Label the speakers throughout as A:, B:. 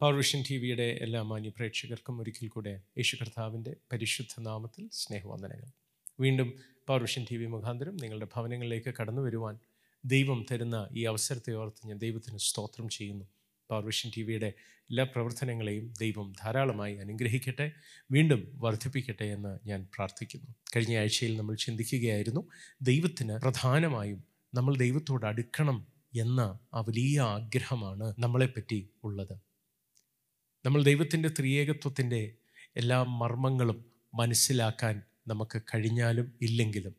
A: Power vision T വിയുടെ എല്ലാ മാന്യ പ്രേക്ഷകർക്കും ഒരിക്കൽ കൂടെ യേശു കർത്താവിന്റെ പരിശുദ്ധ നാമത്തിൽ സ്നേഹവന്ദനങ്ങൾ. വീണ്ടും പൗർവിഷൻ ടി വി മുഖാന്തരം നിങ്ങളുടെ ഭവനങ്ങളിലേക്ക് കടന്നു വരുവാൻ ദൈവം തരുന്ന ഈ അവസരത്തെ ഓർത്ത് ഞാൻ ദൈവത്തിന് സ്തോത്രം ചെയ്യുന്നു. പൗർവിഷൻ ടി വിയുടെ എല്ലാ പ്രവർത്തനങ്ങളെയും ദൈവം ധാരാളമായി അനുഗ്രഹിക്കട്ടെ വീണ്ടും വർദ്ധിപ്പിക്കട്ടെ എന്ന് ഞാൻ പ്രാർത്ഥിക്കുന്നു. കഴിഞ്ഞ ആഴ്ചയിൽ നമ്മൾ ചിന്തിക്കുകയായിരുന്നു ദൈവത്തിന് പ്രധാനമായും നമ്മൾ ദൈവത്തോട് അടുക്കണം എന്ന ആ വലിയ ആഗ്രഹമാണ് നമ്മളെപ്പറ്റി ഉള്ളത്. നമ്മൾ ദൈവത്തിന്റെ ത്രിയേകത്വത്തിന്റെ എല്ലാ മർമ്മങ്ങളും മനസ്സിലാക്കാൻ നമുക്ക് കഴിഞ്ഞാലും ഇല്ലെങ്കിലും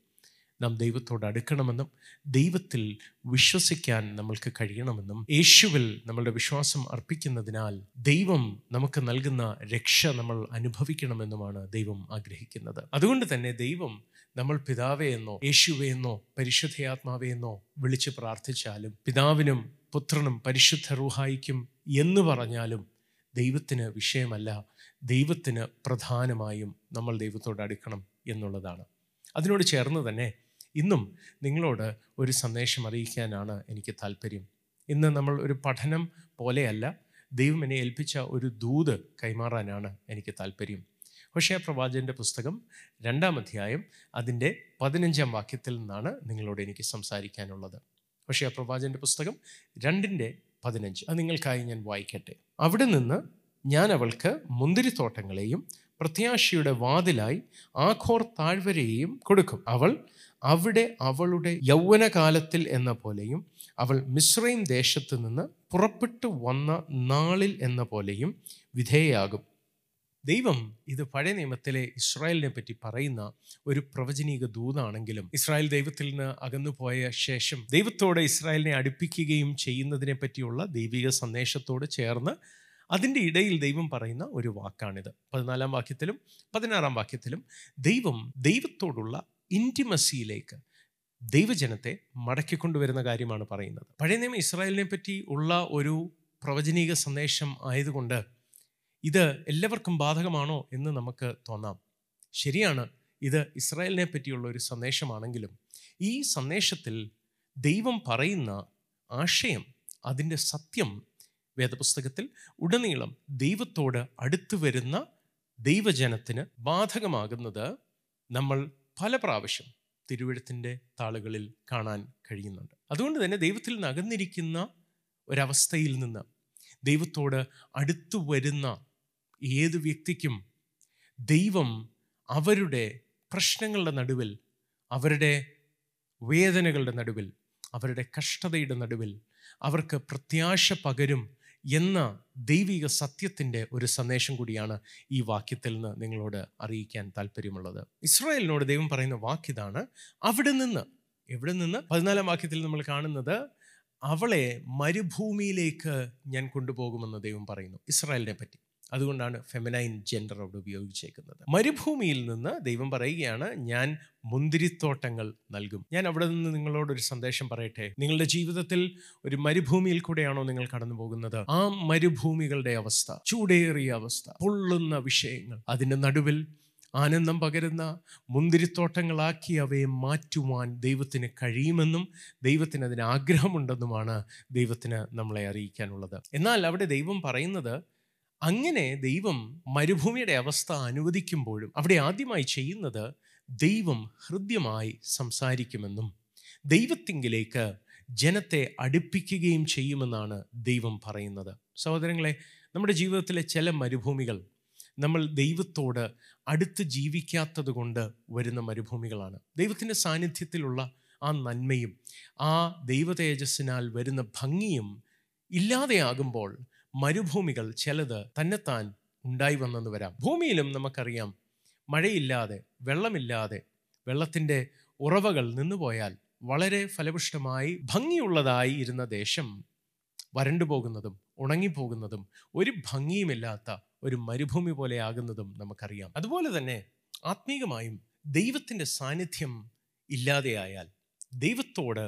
A: നാം ദൈവത്തോട് അടുക്കണമെന്നും ദൈവത്തിൽ വിശ്വസിക്കാൻ നമ്മൾക്ക് കഴിയണമെന്നും യേശുവിൽ നമ്മളുടെ വിശ്വാസം അർപ്പിക്കുന്നതിനാൽ ദൈവം നമുക്ക് നൽകുന്ന രക്ഷ നമ്മൾ അനുഭവിക്കണമെന്നുമാണ് ദൈവം ആഗ്രഹിക്കുന്നത്. അതുകൊണ്ട് തന്നെ ദൈവം നമ്മൾ പിതാവേ എന്നോ യേശുവേ എന്നോ പരിശുദ്ധയാത്മാവേ എന്നോ വിളിച്ച് പ്രാർത്ഥിച്ചാലും പിതാവിനും പുത്രനും പരിശുദ്ധ റൂഹായിക്കും എന്ന് പറഞ്ഞാലും ദൈവത്തിന് വിഷയമല്ല ദൈവത്തിന് പ്രധാനമായും നമ്മൾ ദൈവത്തോട് അടുക്കണം എന്നുള്ളതാണ്. അതിനോട് ചേർന്ന് തന്നെ ഇന്നും നിങ്ങളോട് ഒരു സന്ദേശം അറിയിക്കാനാണ് എനിക്ക് താല്പര്യം. ഇന്ന് നമ്മൾ ഒരു പഠനം പോലെയല്ല ദൈവം എന്നെ ഏൽപ്പിച്ച ഒരു ദൂത് കൈമാറാനാണ് എനിക്ക് താല്പര്യം. ഹോഷയ പ്രവാചകന്റെ പുസ്തകം രണ്ടാം അധ്യായം അതിന്റെ പതിനഞ്ചാം വാക്യത്തിൽ നിന്നാണ് നിങ്ങളോട് എനിക്ക് സംസാരിക്കാനുള്ളത്. ഹോഷയ പ്രവാചകന്റെ പുസ്തകം രണ്ടിന്റെ പതിനഞ്ച്. അത് നിങ്ങൾക്കായി ഞാൻ വായിക്കട്ടെ. അവിടെ നിന്ന് ഞാൻ അവൾക്ക് മുന്തിരിത്തോട്ടങ്ങളെയും പ്രത്യാശയുടെ വാതിലായി ആഖോർ താഴ്വരയെയും കൊടുക്കും. അവൾ അവിടെ അവളുടെ യൗവനകാലത്തിൽ എന്ന പോലെയും അവൾ മിശ്രയും ദേശത്ത് നിന്ന് പുറപ്പെട്ടു വന്ന നാളിൽ എന്ന പോലെയും വിധേയയാകും. ദൈവം ഇത് പഴയ നിയമത്തിലെ ഇസ്രായേലിനെ പറ്റി പറയുന്ന ഒരു പ്രവചനീക ദൂതാണെങ്കിലും ഇസ്രായേൽ ദൈവത്തിൽ നിന്ന് അകന്നുപോയ ശേഷം ദൈവത്തോടെ ഇസ്രായേലിനെ അടുപ്പിക്കുകയും ചെയ്യുന്നതിനെ പറ്റിയുള്ള ദൈവിക സന്ദേശത്തോട് ചേർന്ന് അതിന്റെ ഇടയിൽ ദൈവം പറയുന്ന ഒരു വാക്കാണിത്. പതിനാലാം വാക്യത്തിലും പതിനാറാം വാക്യത്തിലും ദൈവം ദൈവത്തോടുള്ള ഇന്റിമസിയിലേക്ക് ദൈവജനത്തെ മടക്കിക്കൊണ്ടുവരുന്ന കാര്യമാണ് പറയുന്നത്. പഴയ നിയമം ഇസ്രായേലിനെ പറ്റി ഉള്ള ഒരു പ്രവചനീക സന്ദേശം ആയതുകൊണ്ട് ഇത് എല്ലാവർക്കും ബാധകമാണോ എന്ന് നമുക്ക് തോന്നാം. ശരിയാണ് ഇത് ഇസ്രായേലിനെ പറ്റിയുള്ള ഒരു സന്ദേശമാണെങ്കിലും ഈ സന്ദേശത്തിൽ ദൈവം പറയുന്ന ആശയം അതിന്റെ സത്യം വേദപുസ്തകത്തിൽ ഉടനീളം ദൈവത്തോട് അടുത്തു വരുന്ന ദൈവജനത്തിന് ബാധകമാകുന്നത് നമ്മൾ പല പ്രാവശ്യം തിരുവഴുത്തിന്റെ താളുകളിൽ കാണാൻ കഴിയുന്നുണ്ട്. അതുകൊണ്ട് തന്നെ ദൈവത്തിൽ നിന്ന് അകന്നിരിക്കുന്ന ഒരവസ്ഥയിൽ നിന്ന് ദൈവത്തോട് അടുത്തു വരുന്ന ഏത് വ്യക്തിക്കും ദൈവം അവരുടെ പ്രശ്നങ്ങളുടെ നടുവിൽ അവരുടെ വേദനകളുടെ നടുവിൽ അവരുടെ കഷ്ടതയുടെ നടുവിൽ അവർക്ക് പ്രത്യാശ പകരും എന്ന ദൈവിക സത്യത്തിന്റെ ഒരു സന്ദേശം കൂടിയാണ് ഈ വാക്യത്തിൽ നിന്ന് നിങ്ങളോട് അറിയിക്കാൻ താല്പര്യമുള്ളത് ഇസ്രായേലിനോട് ദൈവം പറയുന്ന വാക്കിതാണ് അവിടെ നിന്ന്. എവിടെ നിന്ന്? പതിനാലാം വാക്യത്തിൽ നമ്മൾ കാണുന്നത് അവളെ മരുഭൂമിയിലേക്ക് ഞാൻ കൊണ്ടുപോകുമെന്ന് ദൈവം പറയുന്നു ഇസ്രായേലിനെ പറ്റി. അതുകൊണ്ടാണ് ഫെമിനൈൻ ജെൻഡർ അവിടെ ഉപയോഗിച്ചേക്കുന്നത്. മരുഭൂമിയിൽ നിന്ന് ദൈവം പറയുകയാണ് ഞാൻ മുന്തിരിത്തോട്ടങ്ങൾ നൽകും. ഞാൻ അവിടെ നിന്ന് നിങ്ങളോടൊരു സന്ദേശം പറയട്ടെ? നിങ്ങളുടെ ജീവിതത്തിൽ ഒരു മരുഭൂമിയിൽ കൂടെയാണോ നിങ്ങൾ കടന്നു പോകുന്നത് ആ മരുഭൂമികളുടെ അവസ്ഥ ചൂടേറിയ അവസ്ഥ പൊള്ളുന്ന വിഷയങ്ങൾ അതിന്റെ നടുവിൽ ആനന്ദം പകരുന്ന മുന്തിരിത്തോട്ടങ്ങളാക്കി അവയെ മാറ്റുവാൻ ദൈവത്തിന് കഴിയുമെന്നും ദൈവത്തിന് അതിന് ആഗ്രഹമുണ്ടെന്നുമാണ് ദൈവത്തിന് നമ്മളെ അറിയിക്കാനുള്ളത്. എന്നാൽ അവിടെ ദൈവം പറയുന്നത് അങ്ങനെ ദൈവം മരുഭൂമിയുടെ അവസ്ഥ അനുവദിക്കുമ്പോഴും അവിടെ ആദ്യമായി ചെയ്യുന്നത് ദൈവം ഹൃദ്യമായി സംസാരിക്കുമെന്നും ദൈവത്തിങ്കിലേക്ക് ജനത്തെ അടുപ്പിക്കുകയും ചെയ്യുമെന്നാണ് ദൈവം പറയുന്നത്. സഹോദരങ്ങളെ നമ്മുടെ ജീവിതത്തിലെ ചില മരുഭൂമികൾ നമ്മൾ ദൈവത്തോട് അടുത്ത് ജീവിക്കാത്തത് കൊണ്ട് വരുന്ന മരുഭൂമികളാണ്. ദൈവത്തിന്റെ സാന്നിധ്യത്തിലുള്ള ആ നന്മയും ആ ദൈവതേജസ്സിനാൽ വരുന്ന ഭംഗിയും ഇല്ലാതെയാകുമ്പോൾ മരുഭൂമികൾ ചിലത് തന്നെത്താൻ ഉണ്ടായി വന്നെന്ന് വരാം. ഭൂമിയിലും നമുക്കറിയാം മഴയില്ലാതെ വെള്ളമില്ലാതെ വെള്ളത്തിന്റെ ഉറവകൾ നിന്നുപോയാൽ വളരെ ഫലപുഷ്ടമായി ഭംഗിയുള്ളതായി ഇരുന്ന ദേശം വരണ്ടു പോകുന്നതും ഉണങ്ങിപ്പോകുന്നതും ഒരു ഭംഗിയുമില്ലാത്ത ഒരു മരുഭൂമി പോലെ ആകുന്നതും നമുക്കറിയാം. അതുപോലെ തന്നെ ആത്മീകമായും ദൈവത്തിന്റെ സാന്നിധ്യം ഇല്ലാതെയായാൽ ദൈവത്തോട്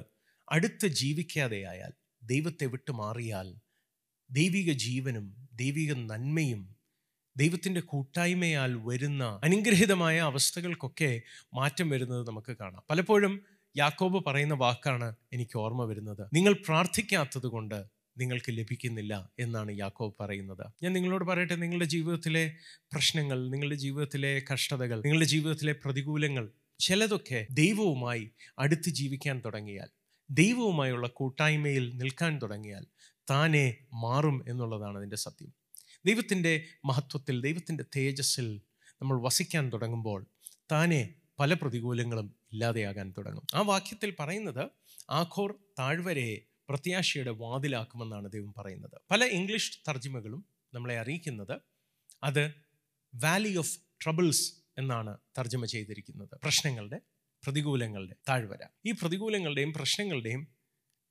A: അടുത്ത് ജീവിക്കാതെയായാൽ ദൈവത്തെ വിട്ടു മാറിയാൽ ദൈവിക ജീവനും ദൈവിക നന്മയും ദൈവത്തിന്റെ കൂട്ടായ്മയാൽ വരുന്ന അനുഗ്രഹിതമായ അവസ്ഥകൾക്കൊക്കെ മാറ്റം വരുന്നത് നമുക്ക് കാണാം. പലപ്പോഴും യാക്കോബ് പറയുന്ന വാക്കാണ് എനിക്ക് ഓർമ്മ വരുന്നത്. നിങ്ങൾ പ്രാർത്ഥിക്കാത്തത് കൊണ്ട് നിങ്ങൾക്ക് ലഭിക്കുന്നില്ല എന്നാണ് യാക്കോബ് പറയുന്നത്. ഞാൻ നിങ്ങളോട് പറയട്ടെ നിങ്ങളുടെ ജീവിതത്തിലെ പ്രശ്നങ്ങൾ നിങ്ങളുടെ ജീവിതത്തിലെ കഷ്ടതകൾ നിങ്ങളുടെ ജീവിതത്തിലെ പ്രതികൂലങ്ങൾ ചിലതൊക്കെ ദൈവവുമായി അടുത്ത് ജീവിക്കാൻ തുടങ്ങിയാൽ ദൈവവുമായുള്ള കൂട്ടായ്മയിൽ നിൽക്കാൻ തുടങ്ങിയാൽ താനെ മാറും എന്നുള്ളതാണ് അതിന്റെ സത്യം. ദൈവത്തിന്റെ മഹത്വത്തിൽ ദൈവത്തിന്റെ തേജസ്സിൽ നമ്മൾ വസിക്കാൻ തുടങ്ങുമ്പോൾ താനെ പല പ്രതികൂലങ്ങളും ഇല്ലാതെയാകാൻ തുടങ്ങും. ആ വാക്യത്തിൽ പറയുന്നത് ആഖോർ താഴ്വരയെ പ്രത്യാശയുടെ വാതിലാക്കുമെന്നാണ് ദൈവം പറയുന്നത്. പല ഇംഗ്ലീഷ് തർജിമകളും നമ്മളെ അറിയിക്കുന്നത് അത് വാലി ഓഫ് ട്രബിൾസ് എന്നാണ് തർജമ ചെയ്തിരിക്കുന്നത്. പ്രശ്നങ്ങളുടെ പ്രതികൂലങ്ങളുടെ താഴ്വര. ഈ പ്രതികൂലങ്ങളുടെയും പ്രശ്നങ്ങളുടെയും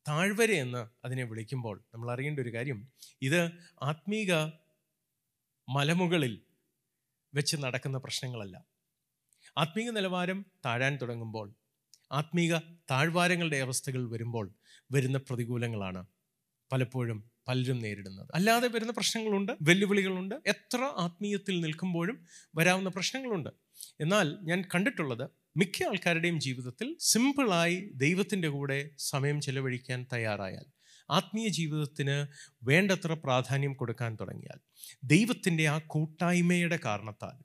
A: താഴ്വര എന്ന് അതിനെ വിളിക്കുമ്പോൾ നമ്മൾ അറിയേണ്ട ഒരു കാര്യം. ഇത് ആത്മീക മലമുകളിൽ വെച്ച് നടക്കുന്ന പ്രശ്നങ്ങളല്ല. ആത്മീക നിലവാരം താഴാൻ തുടങ്ങുമ്പോൾ ആത്മീക താഴ്വാരങ്ങളുടെ അവസ്ഥകൾ വരുമ്പോൾ വരുന്ന പ്രതികൂലങ്ങളാണ് പലപ്പോഴും പലരും നേരിടുന്നത്. അല്ലാതെ വരുന്ന പ്രശ്നങ്ങളുണ്ട് വെല്ലുവിളികളുണ്ട്. എത്ര ആത്മീയത്തിൽ നിൽക്കുമ്പോഴും വരാവുന്ന പ്രശ്നങ്ങളുണ്ട്. എന്നാൽ ഞാൻ കണ്ടിട്ടുള്ളത് മിക്ക ആൾക്കാരുടെയും ജീവിതത്തിൽ സിമ്പിളായി ദൈവത്തിന്റെ കൂടെ സമയം ചെലവഴിക്കാൻ തയ്യാറായാൽ ആത്മീയ ജീവിതത്തിന് വേണ്ടത്ര പ്രാധാന്യം കൊടുക്കാൻ തുടങ്ങിയാൽ ദൈവത്തിന്റെ ആ കൂട്ടായ്മയുടെ കാരണത്താൽ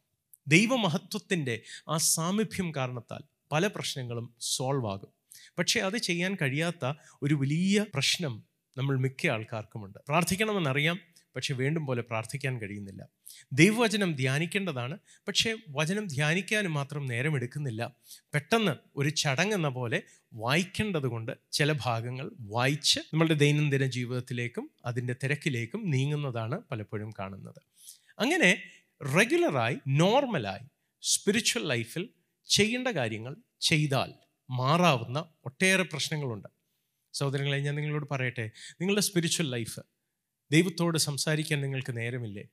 A: ദൈവമഹത്വത്തിന്റെ ആ സാമീപ്യം കാരണത്താൽ പല പ്രശ്നങ്ങളും സോൾവ് ആകും പക്ഷേ അത് ചെയ്യാൻ കഴിയാത്ത ഒരു വലിയ പ്രശ്നം നമ്മൾ മിക്ക ആൾക്കാർക്കുമുണ്ട്. പ്രാർത്ഥിക്കണമെന്നറിയാം പക്ഷെ വേണ്ടും പോലെ പ്രാർത്ഥിക്കാൻ കഴിയുന്നില്ല. ദൈവവചനം ധ്യാനിക്കേണ്ടതാണ് പക്ഷേ വചനം ധ്യാനിക്കാനും മാത്രം നേരമെടുക്കുന്നില്ല. പെട്ടെന്ന് ഒരു ചടങ്ങെന്ന പോലെ വായിക്കേണ്ടത് കൊണ്ട് ചില ഭാഗങ്ങൾ വായിച്ച് നമ്മളുടെ ദൈനംദിന ജീവിതത്തിലേക്കും അതിന്റെ തിരക്കിലേക്കും നീങ്ങുന്നതാണ് പലപ്പോഴും കാണുന്നത്. അങ്ങനെ റെഗുലറായി നോർമലായി സ്പിരിച്വൽ ലൈഫിൽ ചെയ്യേണ്ട കാര്യങ്ങൾ ചെയ്താൽ മാറാവുന്ന ഒട്ടേറെ പ്രശ്നങ്ങളുണ്ട്. സഹോദരങ്ങളെ ഞാൻ നിങ്ങളോട് പറയട്ടെ നിങ്ങളുടെ സ്പിരിച്വൽ ലൈഫ് ദൈവത്തോട് സംസാരിക്കാൻ നിങ്ങൾക്ക് നേരമില്ലേ?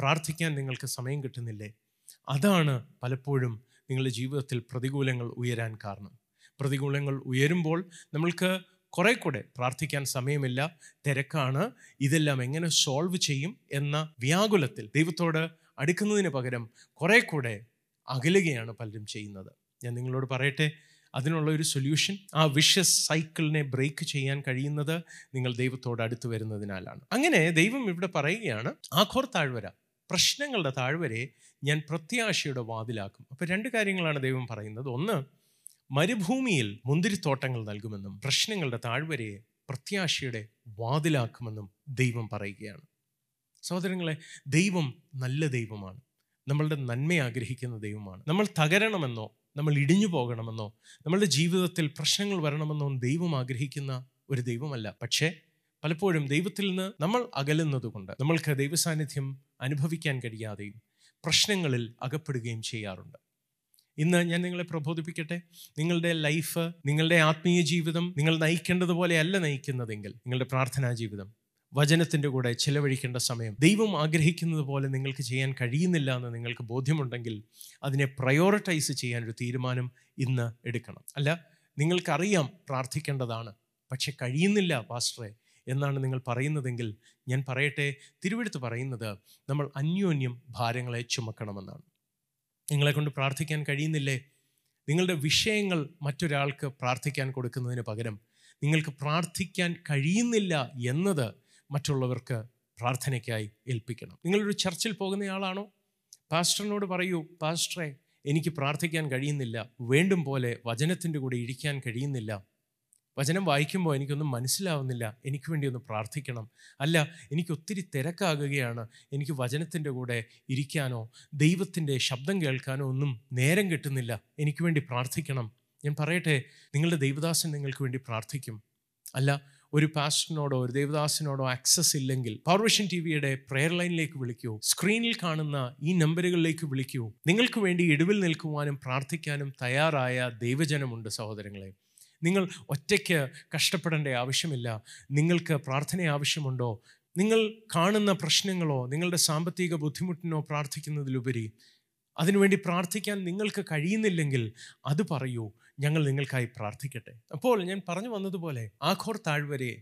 A: പ്രാർത്ഥിക്കാൻ നിങ്ങൾക്ക് സമയം കിട്ടുന്നില്ലേ? അതാണ് പലപ്പോഴും നിങ്ങളുടെ ജീവിതത്തിൽ പ്രതികൂലങ്ങൾ ഉയരാൻ കാരണം. പ്രതികൂലങ്ങൾ ഉയരുമ്പോൾ നമ്മൾക്ക് കുറെ കൂടെ പ്രാർത്ഥിക്കാൻ സമയമില്ല. തിരക്കാണ്. ഇതെല്ലാം എങ്ങനെ സോൾവ് ചെയ്യും എന്ന വ്യാകുലത്തിൽ ദൈവത്തോട് അടുക്കുന്നതിന് പകരം കുറെ കൂടെ അകലുകയാണ് പലരും ചെയ്യുന്നത്. ഞാൻ നിങ്ങളോട് പറയട്ടെ? അതിനുള്ള ഒരു സൊല്യൂഷൻ ആ വിഷസ് സൈക്കിളിനെ ബ്രേക്ക് ചെയ്യാൻ കഴിയുന്നത് നിങ്ങൾ ദൈവത്തോട് അടുത്ത് വരുന്നതിനാലാണ്. അങ്ങനെ ദൈവം ഇവിടെ പറയുകയാണ് ആഘോർ താഴ്വര പ്രശ്നങ്ങളുടെ താഴ്വരയെ ഞാൻ പ്രത്യാശയുടെ വാതിലാക്കും. അപ്പോൾ രണ്ട് കാര്യങ്ങളാണ് ദൈവം പറയുന്നത്. ഒന്ന് മരുഭൂമിയിൽ മുന്തിരിത്തോട്ടങ്ങൾ നൽകുമെന്നും പ്രശ്നങ്ങളുടെ താഴ്വരയെ പ്രത്യാശയുടെ വാതിലാക്കുമെന്നും ദൈവം പറയുകയാണ്. സഹോദരങ്ങളെ ദൈവം നല്ല ദൈവമാണ്. നമ്മളുടെ നന്മ ആഗ്രഹിക്കുന്ന ദൈവമാണ്. നമ്മൾ തകരണമെന്നോ നമ്മൾ ഇടിഞ്ഞു പോകണമെന്നോ നമ്മളുടെ ജീവിതത്തിൽ പ്രശ്നങ്ങൾ വരണമെന്നോ ദൈവം ആഗ്രഹിക്കുന്ന ഒരു ദൈവമല്ല. പക്ഷേ പലപ്പോഴും ദൈവത്തിൽ നിന്ന് നമ്മൾ അകലുന്നത് കൊണ്ട് നമ്മൾക്ക് ദൈവസാന്നിധ്യം അനുഭവിക്കാൻ കഴിയാതെയും പ്രശ്നങ്ങളിൽ അകപ്പെടുകയും ചെയ്യാറുണ്ട്. ഇന്ന് ഞാൻ നിങ്ങളെ പ്രബോധിപ്പിക്കട്ടെ? നിങ്ങളുടെ ലൈഫ് നിങ്ങളുടെ ആത്മീയ ജീവിതം നിങ്ങൾ നയിക്കേണ്ടതുപോലെ അല്ല നയിക്കുന്നതെങ്കിൽ നിങ്ങളുടെ പ്രാർത്ഥനാ ജീവിതം വചനത്തിന്റെ കൂടെ ചിലവഴിക്കേണ്ട സമയം. ദൈവം ആഗ്രഹിക്കുന്നത് പോലെ നിങ്ങൾക്ക് ചെയ്യാൻ കഴിയുന്നില്ല എന്ന് നിങ്ങൾക്ക് ബോധ്യമുണ്ടെങ്കിൽ അതിനെ പ്രയോറിറ്റൈസ് ചെയ്യാൻ ഒരു തീരുമാനം ഇന്ന് എടുക്കണം. അല്ല നിങ്ങൾക്കറിയാം പ്രാർത്ഥിക്കേണ്ടതാണ് പക്ഷെ കഴിയുന്നില്ല പാസ്റ്ററെ എന്നാണ് നിങ്ങൾ പറയുന്നതെങ്കിൽ ഞാൻ പറയട്ടെ തിരുവെടുത്ത് പറയുന്നത് നമ്മൾ അന്യോന്യം ഭാരങ്ങളെ ചുമക്കണമെന്നാണ്. നിങ്ങളെ കൊണ്ട് പ്രാർത്ഥിക്കാൻ കഴിയുന്നില്ലേ? നിങ്ങളുടെ വിഷയങ്ങൾ മറ്റൊരാൾക്ക് പ്രാർത്ഥിക്കാൻ കൊടുക്കുന്നതിന് പകരം നിങ്ങൾക്ക് പ്രാർത്ഥിക്കാൻ കഴിയുന്നില്ല എന്നത് മറ്റുള്ളവർക്ക് പ്രാർത്ഥനയ്ക്കായി ഏൽപ്പിക്കണം. നിങ്ങളൊരു ചർച്ചിൽ പോകുന്നയാളാണോ? പാസ്റ്ററിനോട് പറയൂ പാസ്റ്ററെ എനിക്ക് പ്രാർത്ഥിക്കാൻ കഴിയുന്നില്ല. വേണ്ടും പോലെ വചനത്തിന്റെ കൂടെ ഇരിക്കാൻ കഴിയുന്നില്ല. വചനം വായിക്കുമ്പോൾ എനിക്കൊന്നും മനസ്സിലാവുന്നില്ല. എനിക്ക് വേണ്ടി ഒന്ന് പ്രാർത്ഥിക്കണം. അല്ല എനിക്ക് ഒത്തിരി തിരക്കാകുകയാണ്. എനിക്ക് വചനത്തിന്റെ കൂടെ ഇരിക്കാനോ ദൈവത്തിന്റെ ശബ്ദം കേൾക്കാനോ ഒന്നും നേരം കിട്ടുന്നില്ല. എനിക്ക് വേണ്ടി പ്രാർത്ഥിക്കണം. ഞാൻ പറയട്ടെ നിങ്ങളുടെ ദൈവദാസൻ നിങ്ങൾക്ക് വേണ്ടി പ്രാർത്ഥിക്കും. അല്ല ഒരു പാസ്റ്ററിനോടോ ഒരു ദേവദാസിനോടോ ആക്സസ് ഇല്ലെങ്കിൽ പവർവിഷൻ ടി വിയുടെ പ്രെയർ ലൈനിലേക്ക് വിളിക്കൂ. സ്ക്രീനിൽ കാണുന്ന ഈ നമ്പറുകളിലേക്ക് വിളിക്കൂ. നിങ്ങൾക്ക് വേണ്ടി ഇടിവിൽ നിൽക്കുവാനും പ്രാർത്ഥിക്കാനും തയ്യാറായ ദൈവജനമുണ്ട് സഹോദരങ്ങളെ. നിങ്ങൾ ഒറ്റയ്ക്ക് കഷ്ടപ്പെടേണ്ട ആവശ്യമില്ല. നിങ്ങൾക്ക് പ്രാർത്ഥന ആവശ്യമുണ്ടോ? നിങ്ങൾ കാണുന്ന പ്രശ്നങ്ങളോ നിങ്ങളുടെ സാമ്പത്തിക ബുദ്ധിമുട്ടിനോ പ്രാർത്ഥിക്കുന്നതിലുപരി അതിനുവേണ്ടി പ്രാർത്ഥിക്കാൻ നിങ്ങൾക്ക് കഴിയുന്നില്ലെങ്കിൽ അത് പറയൂ. ഞങ്ങൾ നിങ്ങൾക്കായി പ്രാർത്ഥിക്കട്ടെ. അപ്പോൾ ഞാൻ പറഞ്ഞു വന്നതുപോലെ ആഘോർ താഴ്വരയെ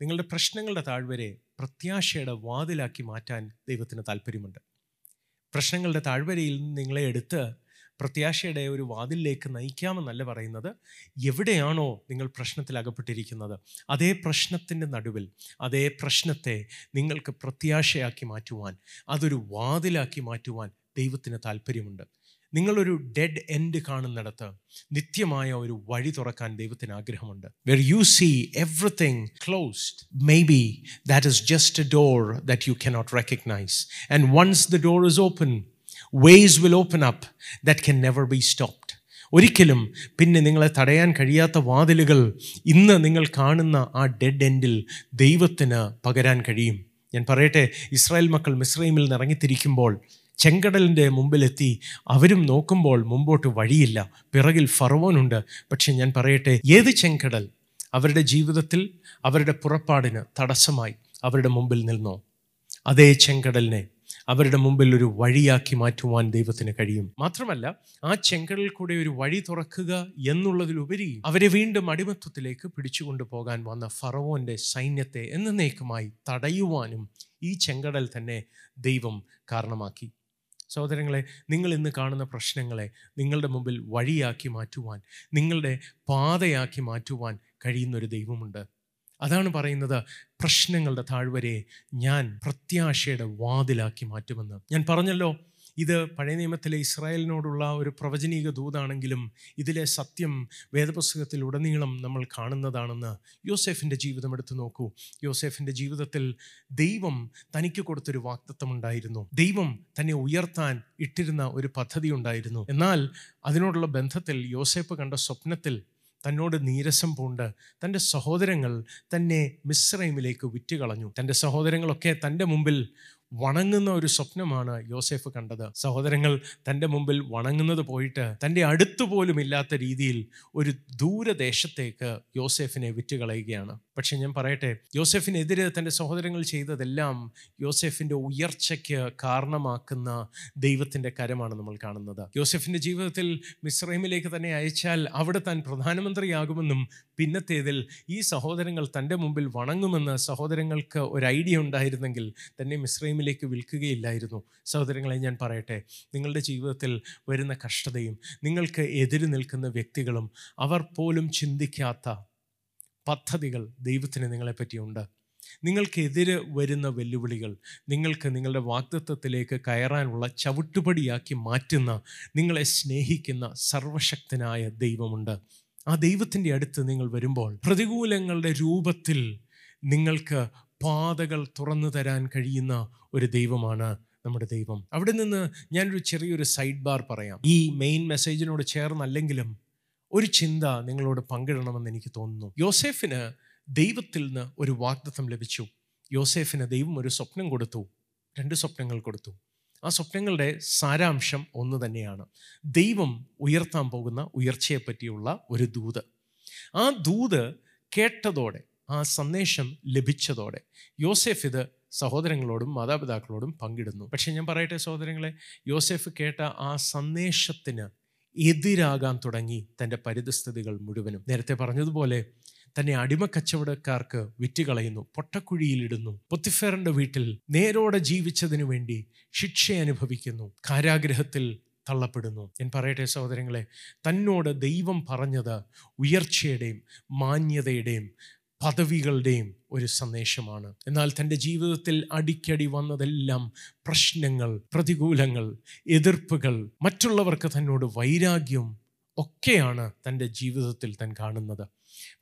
A: നിങ്ങളുടെ പ്രശ്നങ്ങളുടെ താഴ്വരെ പ്രത്യാശയുടെ വാതിലാക്കി മാറ്റാൻ ദൈവത്തിന് താല്പര്യമുണ്ട് പ്രശ്നങ്ങളുടെ താഴ്വരയിൽ നിന്ന് നിങ്ങളെ എടുത്ത് പ്രത്യാശയുടെ ഒരു വാതിലിലേക്ക് നയിക്കാമെന്നല്ല പറയുന്നത്. എവിടെയാണോ നിങ്ങൾ പ്രശ്നത്തിൽ അകപ്പെട്ടിരിക്കുന്നത് അതേ പ്രശ്നത്തിന്റെ നടുവിൽ അതേ പ്രശ്നത്തെ നിങ്ങൾക്ക് പ്രത്യാശയാക്കി മാറ്റുവാൻ അതൊരു വാതിലാക്കി മാറ്റുവാൻ ദൈവത്തിന് താല്പര്യമുണ്ട് നിങ്ങളൊരു ഡെഡ് എൻഡ് കാണുന്നിടത്ത് നിത്യമായ ഒരു വഴി തുറക്കാൻ ദൈവത്തിന് ആഗ്രഹമുണ്ട്. Where you see everything closed maybe that is just a door that you cannot recognise and once the door is open ways will open up that can never be stopped ഒരിക്കലും പിന്നെ നിങ്ങളെ തടയാൻ കഴിയാത്ത വാതിലുകൾ ഇന്ന് നിങ്ങൾ കാണുന്ന ആ ഡെഡ് എൻഡിൽ ദൈവത്തിന് പകരാൻ കഴിയും. ഞാൻ പറയട്ടെ ഇസ്രായേൽ മക്കൾ മിസ്രൈമിൽ നിന്ന് ഇറങ്ങിത്തിരിക്കുമ്പോൾ ചെങ്കടലിന്റെ മുമ്പിലെത്തി അവരും നോക്കുമ്പോൾ മുമ്പോട്ട് വഴിയില്ല. പിറകിൽ ഫറവോനുണ്ട്. പക്ഷെ ഞാൻ പറയട്ടെ ഏത് ചെങ്കടൽ? അവരുടെ ജീവിതത്തിൽ അവരുടെ പുറപ്പാടിന് തടസ്സമായി അവരുടെ മുമ്പിൽ നിന്നോ? അതേ ചെങ്കടലിനെ അവരുടെ മുമ്പിൽ ഒരു വഴിയാക്കി മാറ്റുവാൻ ദൈവത്തിന് കഴിയും. മാത്രമല്ല ആ ചെങ്കടൽ കൂടെ ഒരു വഴി തുറക്കുക എന്നുള്ളതിലുപരി അവരെ വീണ്ടും അടിമത്വത്തിലേക്ക് പിടിച്ചുകൊണ്ടു പോകാൻ വന്ന ഫറവോന്റെ സൈന്യത്തെ എന്നേക്കുമായി തടയുവാനും ഈ ചെങ്കടൽ തന്നെ ദൈവം കാരണമാക്കി. സഹോദരങ്ങളെ നിങ്ങൾ ഇന്ന് കാണുന്ന പ്രശ്നങ്ങളെ നിങ്ങളുടെ മുമ്പിൽ വഴിയാക്കി മാറ്റുവാൻ നിങ്ങളുടെ പാതയാക്കി മാറ്റുവാൻ കഴിയുന്നൊരു ദൈവമുണ്ട്. അതാണ് പറയുന്നത് പ്രശ്നങ്ങളുടെ താഴ്വരയെ ഞാൻ പ്രത്യാശയുടെ വാതിലാക്കി മാറ്റുമെന്ന്. ഞാൻ പറഞ്ഞല്ലോ ഇത് പഴയ നിയമത്തിലെ ഇസ്രായേലിനോടുള്ള ഒരു പ്രവചനീക ദൂതാണെങ്കിലും ഇതിലെ സത്യം വേദപുസ്തകത്തിൽ ഉടനീളം നമ്മൾ കാണുന്നതാണെന്ന് യോസെഫിന്റെ ജീവിതം എടുത്തു നോക്കൂ. യോസെഫിന്റെ ജീവിതത്തിൽ ദൈവം തനിക്ക് കൊടുത്തൊരു ഉണ്ടായിരുന്നു ദൈവം തന്നെ ഉയർത്താൻ ഇട്ടിരുന്ന ഒരു പദ്ധതി ഉണ്ടായിരുന്നു. എന്നാൽ അതിനോടുള്ള ബന്ധത്തിൽ യോസെഫ് കണ്ട സ്വപ്നത്തിൽ തന്നോട് നീരസം പൂണ്ട് തന്റെ സഹോദരങ്ങൾ തന്നെ മിസ്രൈമിലേക്ക് വിറ്റുകളഞ്ഞു. തന്റെ സഹോദരങ്ങളൊക്കെ തന്റെ മുമ്പിൽ വണങ്ങുന്ന ഒരു സ്വപ്നമാണ് യോസെഫ് കണ്ടത്. സഹോദരങ്ങൾ തന്റെ മുമ്പിൽ വണങ്ങുന്നത് പോയിട്ട് തന്റെ അടുത്തുപോലും ഇല്ലാത്ത രീതിയിൽ ഒരു ദൂരദേശത്തേക്ക് യോസെഫിനെ വിറ്റുകളയുകയാണ്. പക്ഷേ ഞാൻ പറയട്ടെ യോസെഫിനെതിരെ തന്റെ സഹോദരങ്ങൾ ചെയ്തതെല്ലാം യോസെഫിന്റെ ഉയർച്ചയ്ക്ക് കാരണമാക്കുന്ന ദൈവത്തിന്റെ കരമാണ് നമ്മൾ കാണുന്നത്. യോസെഫിന്റെ ജീവിതത്തിൽ മിസ്രൈമിലേക്ക് തന്നെ അയച്ചാൽ അവിടെ താൻ പ്രധാനമന്ത്രിയാകുമെന്നും പിന്നത്തേതിൽ ഈ സഹോദരങ്ങൾ തന്റെ മുമ്പിൽ വണങ്ങുമെന്ന് സഹോദരങ്ങൾക്ക് ഒരു ഐഡിയ ഉണ്ടായിരുന്നെങ്കിൽ തന്നെ മിശ്രൈമിലേക്ക് വിൽക്കുകയില്ലായിരുന്നു. സഹോദരങ്ങളെ ഞാൻ പറയട്ടെ നിങ്ങളുടെ ജീവിതത്തിൽ വരുന്ന കഷ്ടതയും നിങ്ങൾക്ക് എതിര് നിൽക്കുന്ന വ്യക്തികളും അവർ പോലും ചിന്തിക്കാത്ത പദ്ധതികൾ ദൈവത്തിന് നിങ്ങളെപ്പറ്റിയുണ്ട്. നിങ്ങൾക്കെതിരെ വരുന്ന വെല്ലുവിളികൾ നിങ്ങൾക്ക് നിങ്ങളുടെ വാക്തത്വത്തിലേക്ക് കയറാനുള്ള ചവിട്ടുപടിയാക്കി മാറ്റുന്ന നിങ്ങളെ സ്നേഹിക്കുന്ന സർവശക്തനായ ദൈവമുണ്ട്. ആ ദൈവത്തിന്റെ അടുത്ത് നിങ്ങൾ വരുമ്പോൾ പ്രതികൂലങ്ങളുടെ രൂപത്തിൽ നിങ്ങൾക്ക് പാതകൾ തുറന്നു തരാൻ കഴിയുന്ന ഒരു ദൈവമാണ് നമ്മുടെ ദൈവം. അവിടെ നിന്ന് ഞാനൊരു ചെറിയൊരു സൈഡ് ബാർ പറയാം. ഈ മെയിൻ മെസ്സേജിനോട് ചേർന്നല്ലെങ്കിലും ഒരു ചിന്ത നിങ്ങളോട് പങ്കിടണമെന്ന് എനിക്ക് തോന്നുന്നു. യോസെഫിന് ദൈവത്തിൽ നിന്ന് ഒരു വാഗ്ദത്തം ലഭിച്ചു. യോസെഫിന് ദൈവം ഒരു സ്വപ്നം കൊടുത്തു. രണ്ട് സ്വപ്നങ്ങൾ കൊടുത്തു. ആ സ്വപ്നങ്ങളുടെ സാരാംശം ഒന്ന് തന്നെയാണ്. ദൈവം ഉയർത്താൻ പോകുന്ന ഉയർച്ചയെ പറ്റിയുള്ള ഒരു ദൂത്. ആ ദൂത് കേട്ടതോടെ ആ സന്ദേശം ലഭിച്ചതോടെ യോസെഫ് ഇത് സഹോദരങ്ങളോടും മാതാപിതാക്കളോടും പങ്കിടുന്നു. പക്ഷെ ഞാൻ പറയട്ടെ സഹോദരങ്ങളെ യോസെഫ് കേട്ട ആ സന്ദേശത്തിന് എതിരാകാൻ തുടങ്ങി തന്റെ പരിതസ്ഥിതികൾ മുഴുവനും. നേരത്തെ പറഞ്ഞതുപോലെ തന്നെ അടിമ കച്ചവടക്കാർക്ക് വിറ്റുകളയുന്നു പൊട്ടക്കുഴിയിലിടുന്നു പൊത്തിഫേറിന്റെ വീട്ടിൽ നേരോടെ ജീവിച്ചതിനു വേണ്ടി ശിക്ഷ അനുഭവിക്കുന്നു കാരാഗ്രഹത്തിൽ തള്ളപ്പെടുന്നു. ഞാൻ പറയട്ടെ സഹോദരങ്ങളെ തന്നോട് ദൈവം പറഞ്ഞത് ഉയർച്ചയുടെയും മാന്യതയുടെയും പദവികളുടെയും ഒരു സന്ദേശമാണ്. എന്നാൽ തന്റെ ജീവിതത്തിൽ അടിക്കടി വന്നതെല്ലാം പ്രശ്നങ്ങൾ പ്രതികൂലങ്ങൾ എതിർപ്പുകൾ മറ്റുള്ളവർക്ക് തന്നോട് വൈരാഗ്യം ഒക്കെയാണ് തന്റെ ജീവിതത്തിൽ തൻ കാണുന്നത്.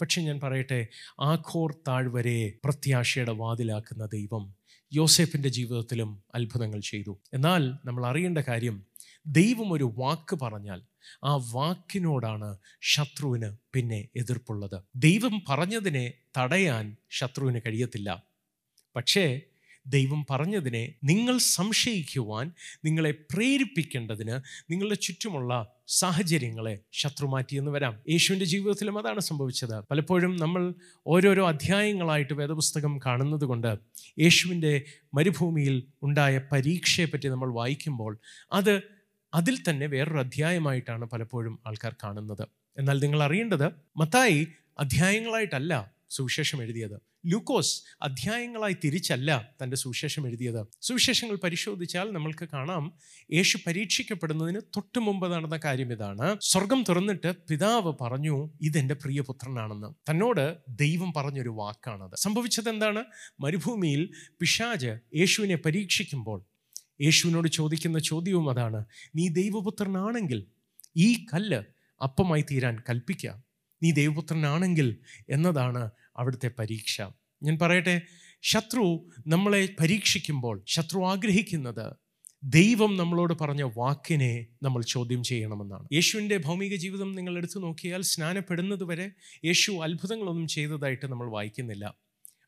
A: പക്ഷെ ഞാൻ പറയട്ടെ ആഘോർ താഴ്വരയെ പ്രത്യാശയുടെ വാതിലാക്കുന്ന ദൈവം യോസെഫിന്റെ ജീവിതത്തിലും അത്ഭുതങ്ങൾ ചെയ്തു. എന്നാൽ നമ്മൾ അറിയേണ്ട കാര്യം ദൈവം ഒരു വാക്ക് പറഞ്ഞാൽ ആ വാക്കിനോടാണ് ശത്രുവിന് പിന്നെ എതിർപ്പുള്ളത്. ദൈവം പറഞ്ഞതിനെ തടയാൻ ശത്രുവിന് കഴിയത്തില്ല. പക്ഷേ ദൈവം പറഞ്ഞതിനെ നിങ്ങൾ സംശയിക്കുവാൻ നിങ്ങളെ പ്രേരിപ്പിക്കേണ്ടതിന് നിങ്ങളുടെ ചുറ്റുമുള്ള സാഹചര്യങ്ങളെ ശത്രു മാറ്റിയെന്ന് വരാം. യേശുവിന്റെ ജീവിതത്തിലും അതാണ് സംഭവിച്ചത്. പലപ്പോഴും നമ്മൾ ഓരോരോ അധ്യായങ്ങളായിട്ട് വേദപുസ്തകം കാണുന്നത് കൊണ്ട് യേശുവിന്റെ മരുഭൂമിയിൽ ഉണ്ടായ പരീക്ഷയെപ്പറ്റി നമ്മൾ വായിക്കുമ്പോൾ അത് അതിൽ തന്നെ വേറൊരു അധ്യായമായിട്ടാണ് പലപ്പോഴും ആൾക്കാർ കാണുന്നത്. എന്നാൽ നിങ്ങൾ അറിയേണ്ടത് മത്തായി അധ്യായങ്ങളായിട്ടല്ല. സുവിശേഷം എഴുതിയത്. ലൂക്കോസ് അധ്യായങ്ങളായി തിരിച്ചല്ല തന്റെ സുവിശേഷം എഴുതിയത്. സുവിശേഷങ്ങൾ പരിശോധിച്ചാൽ നമ്മൾക്ക് കാണാം യേശു പരീക്ഷിക്കപ്പെടുന്നതിന് തൊട്ടു മുമ്പ് നടന്ന കാര്യം ഇതാണ്. സ്വർഗം തുറന്നിട്ട് പിതാവ് പറഞ്ഞു ഇതെന്റെ പ്രിയപുത്രനാണെന്ന്. തന്നോട് ദൈവം പറഞ്ഞൊരു വാക്കാണത്. സംഭവിച്ചത് എന്താണ് മരുഭൂമിയിൽ പിശാജ് യേശുവിനെ പരീക്ഷിക്കുമ്പോൾ യേശുവിനോട് ചോദിക്കുന്ന ചോദ്യവും അതാണ് നീ ദൈവപുത്രനാണെങ്കിൽ ഈ കല്ല് അപ്പമായി തീരാൻ കൽപ്പിക്കുക നീ ദൈവപുത്രനാണെങ്കിൽ എന്നതാണ് അവിടുത്തെ പരീക്ഷ. ഞാൻ പറയട്ടെ ശത്രു നമ്മളെ പരീക്ഷിക്കുമ്പോൾ ശത്രു ആഗ്രഹിക്കുന്നത് ദൈവം നമ്മളോട് പറഞ്ഞ വാക്കിനെ നമ്മൾ ചോദ്യം ചെയ്യണമെന്നാണ്. യേശുവിന്റെ ഭൗമിക ജീവിതം നിങ്ങൾ എടുത്തു നോക്കിയാൽ സ്നാനപ്പെടുന്നത് വരെ യേശു അത്ഭുതങ്ങളൊന്നും ചെയ്തതായിട്ട് നമ്മൾ വായിക്കുന്നില്ല.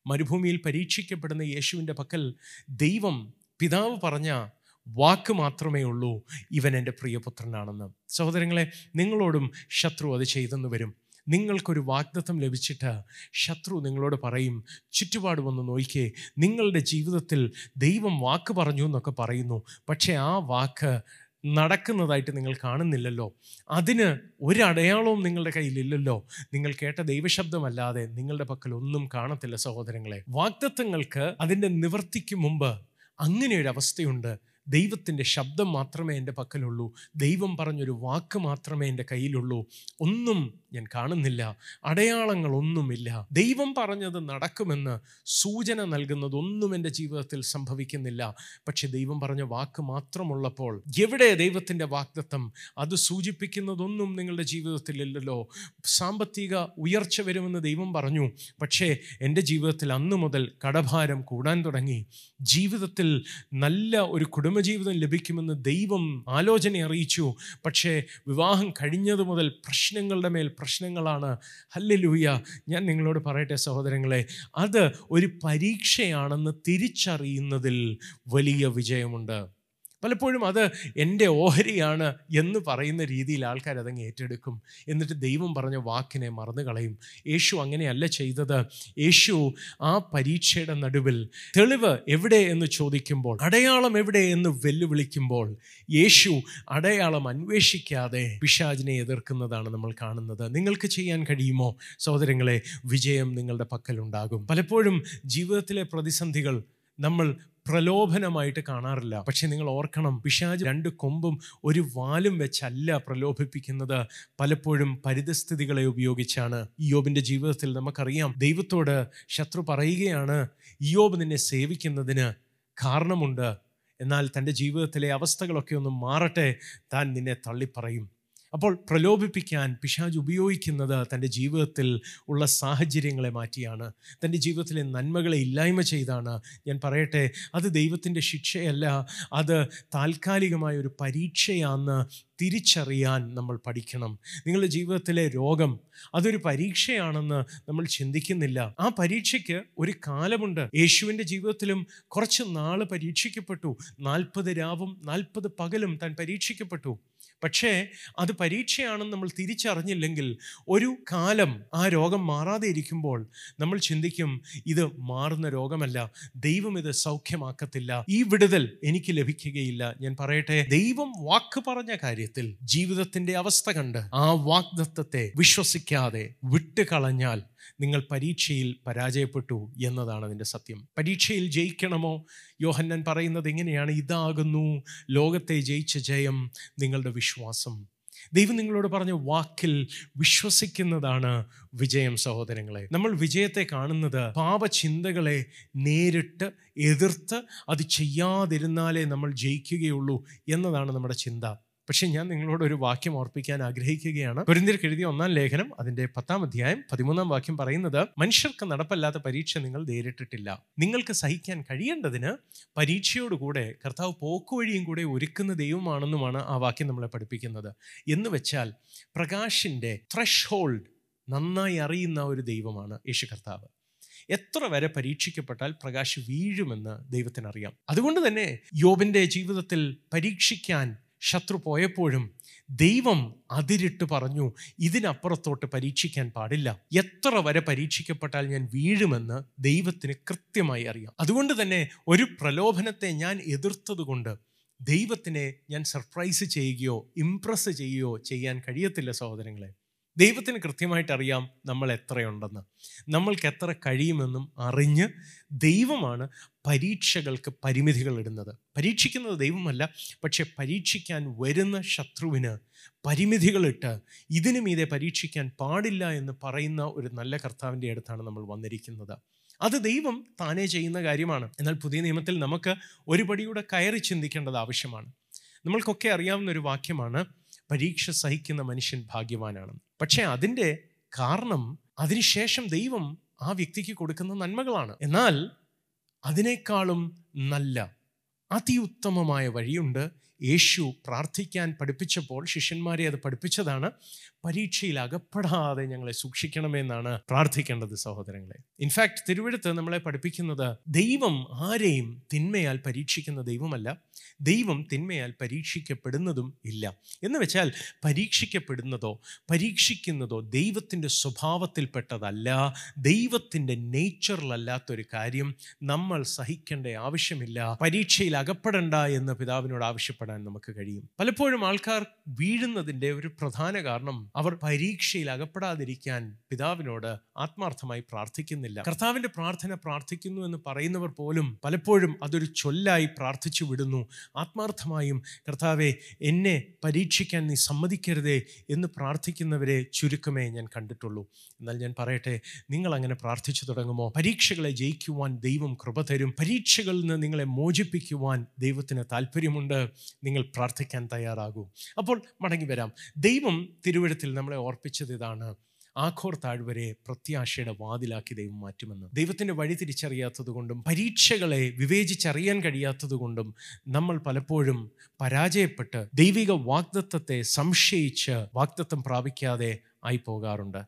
A: മരുഭൂമിയിൽ പരീക്ഷിക്കപ്പെടുന്ന യേശുവിന്റെ പക്കൽ ദൈവം പിതാവ് പറഞ്ഞ വാക്ക് മാത്രമേ ഉള്ളൂ ഇവൻ എന്റെ പ്രിയപുത്രനാണെന്ന്. സഹോദരങ്ങളെ നിങ്ങളോടും ശത്രു അത് ചെയ്തെന്ന് വരും. നിങ്ങൾക്കൊരു വാഗ്ദത്തം ലഭിച്ചിട്ട് ശത്രു നിങ്ങളോട് പറയും ചുറ്റുപാട് വന്ന് നോക്കിയേ നിങ്ങളുടെ ജീവിതത്തിൽ ദൈവം വാക്ക് പറഞ്ഞു എന്നൊക്കെ പറയുന്നു. പക്ഷേ ആ വാക്ക് നടക്കുന്നതായിട്ട് നിങ്ങൾ കാണുന്നില്ലല്ലോ. അതിന് ഒരടയാളവും നിങ്ങളുടെ കയ്യിലില്ലല്ലോ. നിങ്ങൾ കേട്ട ദൈവശബ്ദമല്ലാതെ നിങ്ങളുടെ പക്കൽ ഒന്നും കാണത്തില്ല സഹോദരങ്ങളെ. വാഗ്ദത്തങ്ങൾക്ക് അതിന്റെ നിവർത്തിക്ക് മുമ്പ് അങ്ങനെ ഒരു അവസ്ഥയുണ്ട് ദൈവത്തിന്റെ ശബ്ദം മാത്രമേ എന്റെ പക്കലുള്ളൂ. ദൈവം പറഞ്ഞൊരു വാക്ക് മാത്രമേ എന്റെ കയ്യിലുള്ളൂ. ഒന്നും ഞാൻ കാണുന്നില്ല. അടയാളങ്ങളൊന്നുമില്ല. ദൈവം പറഞ്ഞത് നടക്കുമെന്ന് സൂചന നൽകുന്നതൊന്നും എന്റെ ജീവിതത്തിൽ സംഭവിക്കുന്നില്ല. പക്ഷെ ദൈവം പറഞ്ഞ വാക്ക് മാത്രമുള്ളപ്പോൾ എവിടെ ദൈവത്തിന്റെ വാഗ്ദത്തം? അത് സൂചിപ്പിക്കുന്നതൊന്നും നിങ്ങളുടെ ജീവിതത്തിൽ ഇല്ലല്ലോ സാമ്പത്തിക ഉയർച്ച വരുമെന്ന് ദൈവം പറഞ്ഞു. പക്ഷേ എന്റെ ജീവിതത്തിൽ അന്നു മുതൽ കടഭാരം കൂടാൻ തുടങ്ങി. ജീവിതത്തിൽ നല്ല ഒരു കുടുംബജീവിതം ലഭിക്കുമെന്ന് ദൈവം ആലോചന അറിയിച്ചു. പക്ഷേ വിവാഹം കഴിഞ്ഞത് മുതൽ പ്രശ്നങ്ങളുടെ മേൽ പ്രശ്നങ്ങളാണ്. ഹല്ലേലൂയ. ഞാൻ നിങ്ങളോട് പറയട്ടെ സഹോദരങ്ങളെ അത് ഒരു പരീക്ഷയാണെന്ന് തിരിച്ചറിയുന്നതിൽ വലിയ വിജയമുണ്ട്. പലപ്പോഴും അത് എന്റെ ഓഹരിയാണ് എന്ന് പറയുന്ന രീതിയിൽ ആൾക്കാർ അതങ്ങ് ഏറ്റെടുക്കും. എന്നിട്ട് ദൈവം പറഞ്ഞ വാക്കിനെ മറന്നു കളയും യേശു അങ്ങനെയല്ല ചെയ്തത്. യേശു ആ പരീക്ഷയുടെ നടുവിൽ തെളിവ് എവിടെ എന്ന് ചോദിക്കുമ്പോൾ അടയാളം എവിടെ എന്ന് വെല്ലുവിളിക്കുമ്പോൾ യേശു അടയാളം അന്വേഷിക്കാതെ പിശാജിനെ എതിർക്കുന്നതാണ് നമ്മൾ കാണുന്നത്. നിങ്ങൾക്ക് ചെയ്യാൻ കഴിയുമോ? സഹോദരങ്ങളെ വിജയം നിങ്ങളുടെ പക്കലുണ്ടാകും. പലപ്പോഴും ജീവിതത്തിലെ പ്രതിസന്ധികൾ നമ്മൾ പ്രലോഭനമായിട്ട് കാണാറില്ല. പക്ഷെ നിങ്ങൾ ഓർക്കണം പിശാജ് രണ്ട് കൊമ്പും ഒരു വാലും വെച്ചല്ല പ്രലോഭിപ്പിക്കുന്നത്. പലപ്പോഴും പരിതസ്ഥിതികളെ ഉപയോഗിച്ചാണ്. ഇയോബിന്റെ ജീവിതത്തിൽ നമുക്കറിയാം ദൈവത്തോട് ശത്രു പറയുകയാണ് യോബ് നിന്നെ സേവിക്കുന്നതിന് കാരണമുണ്ട്. എന്നാൽ തന്റെ ജീവിതത്തിലെ അവസ്ഥകളൊക്കെ ഒന്ന് മാറട്ടെ താൻ നിന്നെ തള്ളിപ്പറയും. അപ്പോൾ പ്രലോഭിപ്പിക്കാൻ പിശാജ് ഉപയോഗിക്കുന്നത് തന്റെ ജീവിതത്തിൽ ഉള്ള സാഹചര്യങ്ങളെ മാറ്റിയാണ്. തന്റെ ജീവിതത്തിലെ നന്മകളെ ഇല്ലായ്മ ചെയ്താണ്. ഞാൻ പറയട്ടെ അത് ദൈവത്തിന്റെ ശിക്ഷയല്ല അത് താൽക്കാലികമായ ഒരു പരീക്ഷയാണെന്ന് തിരിച്ചറിയാൻ നമ്മൾ പഠിക്കണം. നിങ്ങളുടെ ജീവിതത്തിലെ രോഗം അതൊരു പരീക്ഷയാണെന്ന് നമ്മൾ ചിന്തിക്കുന്നില്ല. ആ പരീക്ഷയ്ക്ക് ഒരു കാലമുണ്ട്. യേശുവിന്റെ ജീവിതത്തിലും കുറച്ച് നാൾ പരീക്ഷിക്കപ്പെട്ടു. നാൽപ്പത് രാവും നാൽപ്പത് പകലും താൻ പരീക്ഷിക്കപ്പെട്ടു. പക്ഷേ അത് പരീക്ഷയാണെന്ന് നമ്മൾ തിരിച്ചറിഞ്ഞില്ലെങ്കിൽ ഒരു കാലം ആ രോഗം മാറാതെ ഇരിക്കുമ്പോൾ നമ്മൾ ചിന്തിക്കും ഇത് മാറുന്ന രോഗമല്ല ദൈവം ഇത് സൗഖ്യമാക്കത്തില്ല ഈ വിടുതൽ എനിക്ക് ലഭിക്കുകയില്ല. ഞാൻ പറയട്ടെ ദൈവം വാക്ക് പറഞ്ഞ കാര്യത്തിൽ ജീവിതത്തിന്റെ അവസ്ഥ കണ്ട് ആ വാഗ്ദത്തത്തെ വിശ്വസിക്കാതെ വിട്ടുകളഞ്ഞാൽ നിങ്ങൾ പരീക്ഷയിൽ പരാജയപ്പെട്ടു എന്നതാണ് അതിന്റെ സത്യം. പരീക്ഷയിൽ ജയിക്കണമോ? യോഹന്നൻ പറയുന്നത് എങ്ങനെയാണ് ഇതാകുന്നു ലോകത്തെ ജയിച്ച ജയം നിങ്ങളുടെ വിശ്വാസം. ദൈവം നിങ്ങളോട് പറഞ്ഞ വാക്കിൽ വിശ്വസിക്കുന്നതാണ് വിജയം സഹോദരങ്ങളെ. നമ്മൾ വിജയത്തെ കാണുന്നത് പാപചിന്തകളെ നേരിട്ട് എതിർത്ത് അത് ചെയ്യാതിരുന്നാലേ നമ്മൾ ജയിക്കുകയുള്ളൂ എന്നതാണ് നമ്മുടെ ചിന്ത. പക്ഷെ ഞാൻ നിങ്ങളോട് ഒരു വാക്യം ഓർപ്പിക്കാൻ ആഗ്രഹിക്കുകയാണ്. പൊരിന്തിർക്ക് എഴുതിയ ഒന്നാം ലേഖനം അതിന്റെ പത്താം അധ്യായം പതിമൂന്നാം വാക്യം പറയുന്നത് മനുഷ്യർക്ക് നടപ്പല്ലാത്ത പരീക്ഷ നിങ്ങൾ നേരിട്ടിട്ടില്ല. നിങ്ങൾക്ക് സഹിക്കാൻ കഴിയേണ്ടതിന് പരീക്ഷയോടുകൂടെ കർത്താവ് പോക്കുവഴിയും കൂടെ ഒരുക്കുന്ന ദൈവമാണെന്നുമാണ് ആ വാക്യം നമ്മളെ പഠിപ്പിക്കുന്നത്. എന്ന് വെച്ചാൽ പ്രകാശിന്റെ ത്രഷ് ഹോൾഡ് നന്നായി അറിയുന്ന ഒരു ദൈവമാണ് യേശു കർത്താവ്. എത്ര വരെ പരീക്ഷിക്കപ്പെട്ടാൽ പ്രകാശ് വീഴുമെന്ന് ദൈവത്തിനറിയാം. അതുകൊണ്ട് തന്നെ യോബിന്റെ ജീവിതത്തിൽ പരീക്ഷിക്കാൻ ശത്രു പോയപ്പോഴും ദൈവം അതിരിട്ട് പറഞ്ഞു ഇതിനപ്പുറത്തോട്ട് പരീക്ഷിക്കാൻ പാടില്ല. എത്ര വരെ പരീക്ഷിക്കപ്പെട്ടാൽ ഞാൻ വീഴുമെന്ന് ദൈവത്തിന് കൃത്യമായി അറിയാം. അതുകൊണ്ട് തന്നെ ഒരു പ്രലോഭനത്തെ ഞാൻ എതിർത്തതുകൊണ്ട് ദൈവത്തിനെ ഞാൻ സർപ്രൈസ് ചെയ്യുകയോ ഇംപ്രസ് ചെയ്യുകയോ ചെയ്യാൻ കഴിയത്തില്ല സഹോദരങ്ങളെ. ദൈവത്തിന് കൃത്യമായിട്ട് അറിയാം നമ്മൾ എത്രയുണ്ടെന്ന്. നമ്മൾക്ക് എത്ര കഴിയുമെന്നും അറിഞ്ഞ് ദൈവമാണ് പരീക്ഷകൾക്ക് പരിമിതികൾ ഇടുന്നത്. പരീക്ഷിക്കുന്നത് ദൈവമല്ല പക്ഷെ പരീക്ഷിക്കാൻ വരുന്ന ശത്രുവിന് പരിമിതികളിട്ട് ഇതിനു മീതെ പരീക്ഷിക്കാൻ പാടില്ല എന്ന് പറയുന്ന ഒരു നല്ല കർത്താവിന്റെ അടുത്താണ് നമ്മൾ വന്നിരിക്കുന്നത്. അത് ദൈവം താനേ ചെയ്യുന്ന കാര്യമാണ്. എന്നാൽ പുതിയ നിയമത്തിൽ നമുക്ക് ഒരു പടിയൂടെ കയറി ചിന്തിക്കേണ്ടത് ആവശ്യമാണ്. നമ്മൾക്കൊക്കെ അറിയാവുന്ന ഒരു വാക്യമാണ് പരീക്ഷ സഹിക്കുന്ന മനുഷ്യൻ ഭാഗ്യവാനാണ്. പക്ഷേ അതിന്റെ കാരണം അതിനുശേഷം ദൈവം ആ വ്യക്തിക്ക് കൊടുക്കുന്ന നന്മകളാണ്. എന്നാൽ അതിനേക്കാളും നല്ല അതിയുത്തമമായ വഴിയുണ്ട്. യേശു പ്രാർത്ഥിക്കാൻ പഠിപ്പിച്ചപ്പോൾ ശിഷ്യന്മാരെ അത് പഠിപ്പിച്ചതാണ്. പരീക്ഷയിൽ അകപ്പെടാതെ ഞങ്ങളെ സൂക്ഷിക്കണമെന്നാണ് പ്രാർത്ഥിക്കേണ്ടത് സഹോദരങ്ങളെ. ഇൻഫാക്ട് തിരുവഴുത്ത് നമ്മളെ പഠിപ്പിക്കുന്നത് ദൈവം ആരെയും തിന്മയാൽ പരീക്ഷിക്കുന്ന ദൈവമല്ല. ദൈവം തിന്മയാൽ പരീക്ഷിക്കപ്പെടുന്നതും ഇല്ല. എന്ന് വെച്ചാൽ പരീക്ഷിക്കപ്പെടുന്നതോ പരീക്ഷിക്കുന്നതോ ദൈവത്തിന്റെ സ്വഭാവത്തിൽപ്പെട്ടതല്ല. ദൈവത്തിന്റെ നേച്ചറിലല്ലാത്തൊരു കാര്യം നമ്മൾ സഹിക്കേണ്ട ആവശ്യമില്ല. പരീക്ഷയിൽ അകപ്പെടണ്ട എന്ന് പിതാവിനോട് ആവശ്യപ്പെടാൻ നമുക്ക് കഴിയും. പലപ്പോഴും ആൾക്കാർ വീഴുന്നതിന്റെ ഒരു പ്രധാന കാരണം അവർ പരീക്ഷയിൽ അകപ്പെടാതിരിക്കാൻ പിതാവിനോട് ആത്മാർത്ഥമായി പ്രാർത്ഥിക്കുന്നില്ല. കർത്താവിന്റെ പ്രാർത്ഥന പ്രാർത്ഥിക്കുന്നു എന്ന് പറയുന്നവർ പോലും പലപ്പോഴും അതൊരു ചൊല്ലായി പ്രാർത്ഥിച്ചു വിടുന്നു. ആത്മാർത്ഥമായും കർത്താവെ എന്നെ പരീക്ഷിക്കാൻ നീ സമ്മതിക്കരുതേ എന്ന് പ്രാർത്ഥിക്കുന്നവരെ ചുരുക്കമേ ഞാൻ കണ്ടിട്ടുള്ളൂ. എന്നാൽ ഞാൻ പറയട്ടെ നിങ്ങൾ അങ്ങനെ പ്രാർത്ഥിച്ചു തുടങ്ങുമോ? പരീക്ഷകളെ ജയിക്കുവാൻ ദൈവം കൃപ തരും. പരീക്ഷകളിൽ നിന്ന് നിങ്ങളെ മോചിപ്പിക്കുവാൻ ദൈവത്തിന് താല്പര്യമുണ്ട് നിങ്ങൾ പ്രാർത്ഥിക്കാൻ തയ്യാറാകൂ. അപ്പോൾ മടങ്ങി വരാം. ദൈവം തിരുവഴുത്തിൽ നമ്മളെ ഓർപ്പിച്ചത് ഇതാണ്. ആഘോർ താഴ്വരെ പ്രത്യാശയുടെ വാതിലാക്കി ദൈവം മാറ്റുമെന്ന്. ദൈവത്തിന്റെ വഴി തിരിച്ചറിയാത്തതുകൊണ്ടും പരീക്ഷകളെ വിവേചിച്ചറിയാൻ കഴിയാത്തതുകൊണ്ടും നമ്മൾ പലപ്പോഴും പരാജയപ്പെട്ട് ദൈവിക വാഗ്ദത്വത്തെ സംശയിച്ച് വാഗ്ദത്വം പ്രാപിക്കാതെ ആയി പോകാറുണ്ട്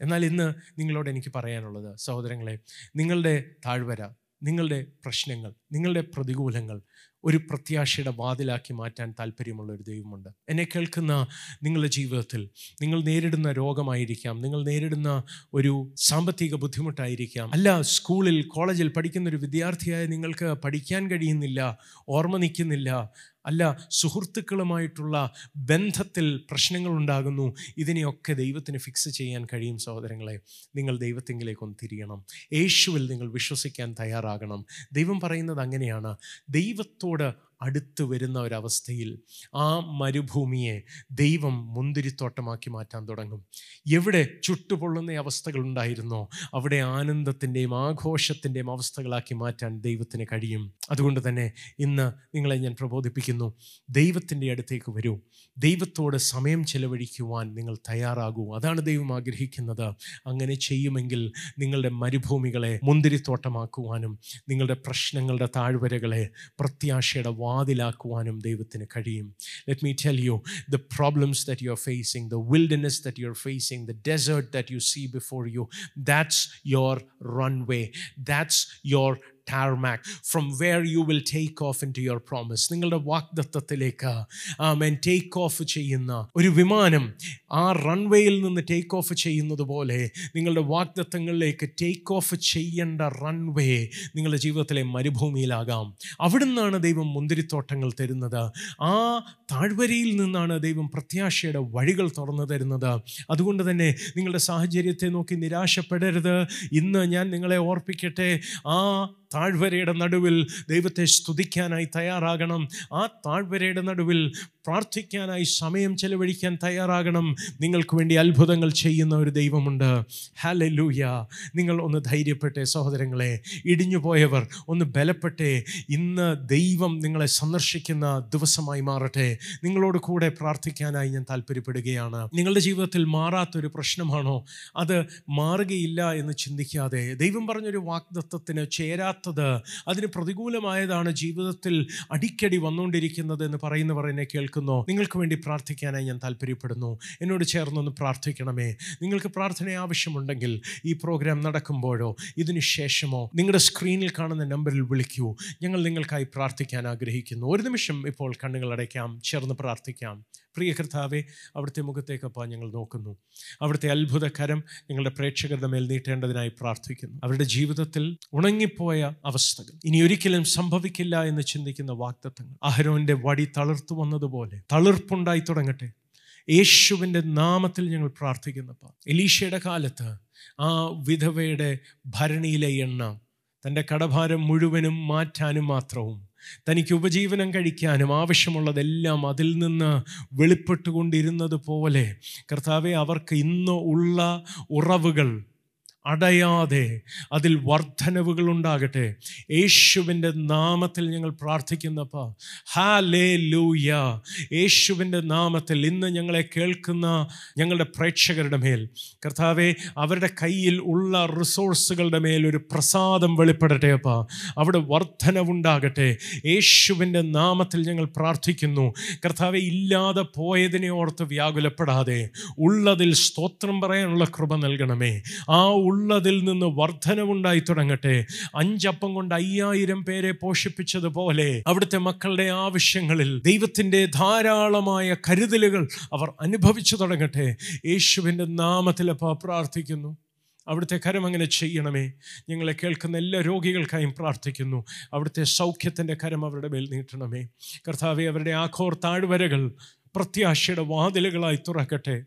A: എന്നാൽ ഇന്ന് നിങ്ങളോട് എനിക്ക് പറയാനുള്ളത് സഹോദരങ്ങളെ നിങ്ങളുടെ താഴ്വര നിങ്ങളുടെ പ്രശ്നങ്ങൾ നിങ്ങളുടെ പ്രതികൂലങ്ങൾ ഒരു പ്രത്യാശയുടെ വാതിലാക്കി മാറ്റാൻ താല്പര്യമുള്ള ഒരു ദൈവമുണ്ട്. എന്നെ കേൾക്കുന്ന നിങ്ങളുടെ ജീവിതത്തിൽ നിങ്ങൾ നേരിടുന്ന രോഗമായിരിക്കാം നിങ്ങൾ നേരിടുന്ന ഒരു സാമ്പത്തിക ബുദ്ധിമുട്ടായിരിക്കാം. അല്ല സ്കൂളിൽ കോളേജിൽ പഠിക്കുന്ന ഒരു വിദ്യാർത്ഥിയായ നിങ്ങൾക്ക് പഠിക്കാൻ കഴിയുന്നില്ല ഓർമ്മ നിൽക്കുന്നില്ല അല്ല സുഹൃത്തുക്കളുമായിട്ടുള്ള ബന്ധത്തിൽ പ്രശ്നങ്ങൾ ഉണ്ടാകുന്നു. ഇതിനെയൊക്കെ ദൈവത്തിന് ഫിക്സ് ചെയ്യാൻ കഴിയും സഹോദരങ്ങളെ. നിങ്ങൾ ദൈവത്തെങ്കിലേക്കൊന്ന് തിരിയണം. യേശുവിൽ നിങ്ങൾ വിശ്വസിക്കാൻ തയ്യാറാകണം. ദൈവം പറയുന്നത് അങ്ങനെയാണ്. ദൈവത്തോട് അടുത്ത് വരുന്ന ഒരവസ്ഥയിൽ ആ മരുഭൂമിയെ ദൈവം മുന്തിരിത്തോട്ടമാക്കി മാറ്റാൻ തുടങ്ങും. എവിടെ ചുട്ടുപൊള്ളുന്ന അവസ്ഥകൾ ഉണ്ടായിരുന്നോ? അവിടെ ആനന്ദത്തിന്റെയും ആഘോഷത്തിന്റെയും അവസ്ഥകളാക്കി മാറ്റാൻ ദൈവത്തിന് കഴിയും. അതുകൊണ്ട് തന്നെ ഇന്ന് നിങ്ങളെ ഞാൻ പ്രബോധിപ്പിക്കുന്നു ദൈവത്തിന്റെ അടുത്തേക്ക് വരൂ. ദൈവത്തോട് സമയം ചെലവഴിക്കുവാൻ നിങ്ങൾ തയ്യാറാകൂ. അതാണ് ദൈവം ആഗ്രഹിക്കുന്നത്. അങ്ങനെ ചെയ്യുമെങ്കിൽ നിങ്ങളുടെ മരുഭൂമികളെ മുന്തിരിത്തോട്ടമാക്കുവാനും നിങ്ങളുടെ പ്രശ്നങ്ങളുടെ താഴ്വരകളെ പ്രത്യാശയുടെ വാതിലാക്കുവാനും ദൈവത്തിന് കഴിയും let me tell you the problems that you are facing the wilderness that you are facing the desert that you see before you that's your runway that's your tarmac from where you will take off into your promise നിങ്ങളുടെ വാഗ്ദത്വത്തിലേക്ക് ആമേൻ take off ചെയ്യുന്ന ഒരു വിമാനം ആ റൺവേയിൽ നിന്ന് take off ചെയ്യുന്നത് പോലെ നിങ്ങളുടെ വാഗ്ദത്വങ്ങളിലേക്ക് ടേക്ക് ഓഫ് ചെയ്യേണ്ട റൺവേ നിങ്ങളുടെ ജീവിതത്തിലെ മരുഭൂമിയിലാകാം. അവിടെ നിന്നാണ് ദൈവം മുന്തിരിത്തോട്ടങ്ങൾ തരുന്നത്. ആ താഴ്വരയിൽ നിന്നാണ് ദൈവം പ്രത്യാശയുടെ വഴികൾ തുറന്നു തരുന്നത്. അതുകൊണ്ട് തന്നെ നിങ്ങളുടെ സാഹചര്യത്തെ നോക്കി നിരാശപ്പെടരുത്. ഇന്ന് ഞാൻ നിങ്ങളെ ഓർപ്പിക്കട്ടെ. ആ താഴ്വരയുടെ നടുവിൽ ദൈവത്തെ സ്തുതിക്കാനായി തയ്യാറാകണം. ആ താഴ്വരയുടെ നടുവിൽ പ്രാർത്ഥിക്കാനായി സമയം ചെലവഴിക്കാൻ തയ്യാറാകണം. നിങ്ങൾക്ക് വേണ്ടി അത്ഭുതങ്ങൾ ചെയ്യുന്ന ഒരു ദൈവമുണ്ട്. ഹാലലൂയ നിങ്ങൾ ഒന്ന് ധൈര്യപ്പെട്ടേ സഹോദരങ്ങളെ. ഇടിഞ്ഞു പോയവർ ഒന്ന് ബലപ്പെട്ടെ. ഇന്ന് ദൈവം നിങ്ങളെ സന്ദർശിക്കുന്ന ദിവസമായി മാറട്ടെ. നിങ്ങളോട് കൂടെ പ്രാർത്ഥിക്കാനായി ഞാൻ താല്പര്യപ്പെടുകയാണ് നിങ്ങളുടെ ജീവിതത്തിൽ മാറാത്തൊരു പ്രശ്നമാണോ? അത് മാറുകയില്ല എന്ന് ചിന്തിക്കാതെ. ദൈവം പറഞ്ഞൊരു വാഗ്ദത്വത്തിന് ചേരാത്തത് അതിന് പ്രതികൂലമായതാണ് ജീവിതത്തിൽ അടിക്കടി വന്നുകൊണ്ടിരിക്കുന്നത് എന്ന് പറയുന്നവർ എന്നെ കേൾക്കുന്നു. നിങ്ങൾക്ക് വേണ്ടി പ്രാർത്ഥിക്കാനായി ഞാൻ താല്പര്യപ്പെടുന്നു എന്നോട് ചേർന്നൊന്ന് പ്രാർത്ഥിക്കണമേ. നിങ്ങൾക്ക് പ്രാർത്ഥന ആവശ്യമുണ്ടെങ്കിൽ ഈ പ്രോഗ്രാം നടക്കുമ്പോഴോ ഇതിനു ശേഷമോ നിങ്ങളുടെ സ്ക്രീനിൽ കാണുന്ന നമ്പറിൽ വിളിക്കൂ. ഞങ്ങൾ നിങ്ങൾക്കായി പ്രാർത്ഥിക്കാൻ ആഗ്രഹിക്കുന്നു. ഒരു നിമിഷം ഇപ്പോൾ കണ്ണുകൾ അടയ്ക്കാം. ചേർന്ന് പ്രാർത്ഥിക്കാം. പ്രിയ കർത്താവെ അവിടുത്തെ മുഖത്തേക്കപ്പ ഞങ്ങൾ നോക്കുന്നു. അവിടുത്തെ അത്ഭുതകരം ഞങ്ങളുടെ പ്രേക്ഷകരുടെ മേൽ നീട്ടേണ്ടതിനായി പ്രാർത്ഥിക്കുന്നു. അവരുടെ ജീവിതത്തിൽ ഉണങ്ങിപ്പോയ അവസ്ഥകൾ. ഇനി ഒരിക്കലും സംഭവിക്കില്ല എന്ന് ചിന്തിക്കുന്ന വാക്തത്വങ്ങൾ. അഹരോന്റെ വടി തളിർത്തു വന്നതുപോലെ തളിർപ്പുണ്ടായി തുടങ്ങട്ടെ. യേശുവിന്റെ നാമത്തിൽ ഞങ്ങൾ പ്രാർത്ഥിക്കുന്നപ്പ. എലീഷയുടെ കാലത്ത് ആ വിധവയുടെ ഭരണിയിലെ എണ്ണ തന്റെ കടഭാരം മുഴുവനും മാറ്റാനും മാത്രവും തനിക്ക് ഉപജീവനം കഴിക്കാനും ആവശ്യമുള്ളതെല്ലാം അതിൽ നിന്ന് വെളിപ്പെട്ടുകൊണ്ടിരുന്നത് പോലെ. കർത്താവെ അവർക്ക് ഇന്ന് ഉള്ള ഉറവുകൾ അടയാതെ അതിൽ വർധനവുകൾ ഉണ്ടാകട്ടെ. യേശുവിന്റെ നാമത്തിൽ ഞങ്ങൾ പ്രാർത്ഥിക്കുന്നപ്പോൾ ഹാലേ ലൂയ യേശുവിന്റെ നാമത്തിൽ ഇന്ന് ഞങ്ങളെ കേൾക്കുന്ന ഞങ്ങളുടെ പ്രേക്ഷകരുടെ മേൽ. കർത്താവെ അവരുടെ കയ്യിൽ ഉള്ള റിസോഴ്സുകളുടെ മേൽ ഒരു പ്രസാദം വെളിപ്പെടട്ടെ അപ്പ. അവിടെ വർധനവുണ്ടാകട്ടെ യേശുവിന്റെ നാമത്തിൽ ഞങ്ങൾ പ്രാർത്ഥിക്കുന്നു. കർത്താവെ ഇല്ലാതെ പോയതിനെ ഓർത്ത് വ്യാകുലപ്പെടാതെ ഉള്ളതിൽ സ്തോത്രം പറയാനുള്ള കൃപ നൽകണമേ. ആ ഉള്ളതിൽ നിന്ന് വർധനവുണ്ടായി തുടങ്ങട്ടെ. അഞ്ചപ്പം കൊണ്ട് അയ്യായിരം പേരെ പോഷിപ്പിച്ചതുപോലെ അവിടുത്തെ മക്കളുടെ ആവശ്യങ്ങളിൽ ദൈവത്തിന്റെ ധാരാളമായ കരുതലുകൾ അവർ അനുഭവിച്ചു തുടങ്ങട്ടെ. യേശുവിന്റെ നാമത്തിൽ അപ്പോൾ പ്രാർത്ഥിക്കുന്നു. അവിടുത്തെ കരം അങ്ങനെ ചെയ്യണമേ. ഞങ്ങളെ കേൾക്കുന്ന എല്ലാ രോഗികൾക്കായും പ്രാർത്ഥിക്കുന്നു. അവിടുത്തെ സൗഖ്യത്തിന്റെ കരം അവരുടെ മേൽ നീട്ടണമേ. കർത്താവെ അവരുടെ ആഘോർ താഴ്വരകൾ പ്രത്യാശയുടെ വാതിലുകളായി തുറക്കട്ടെ.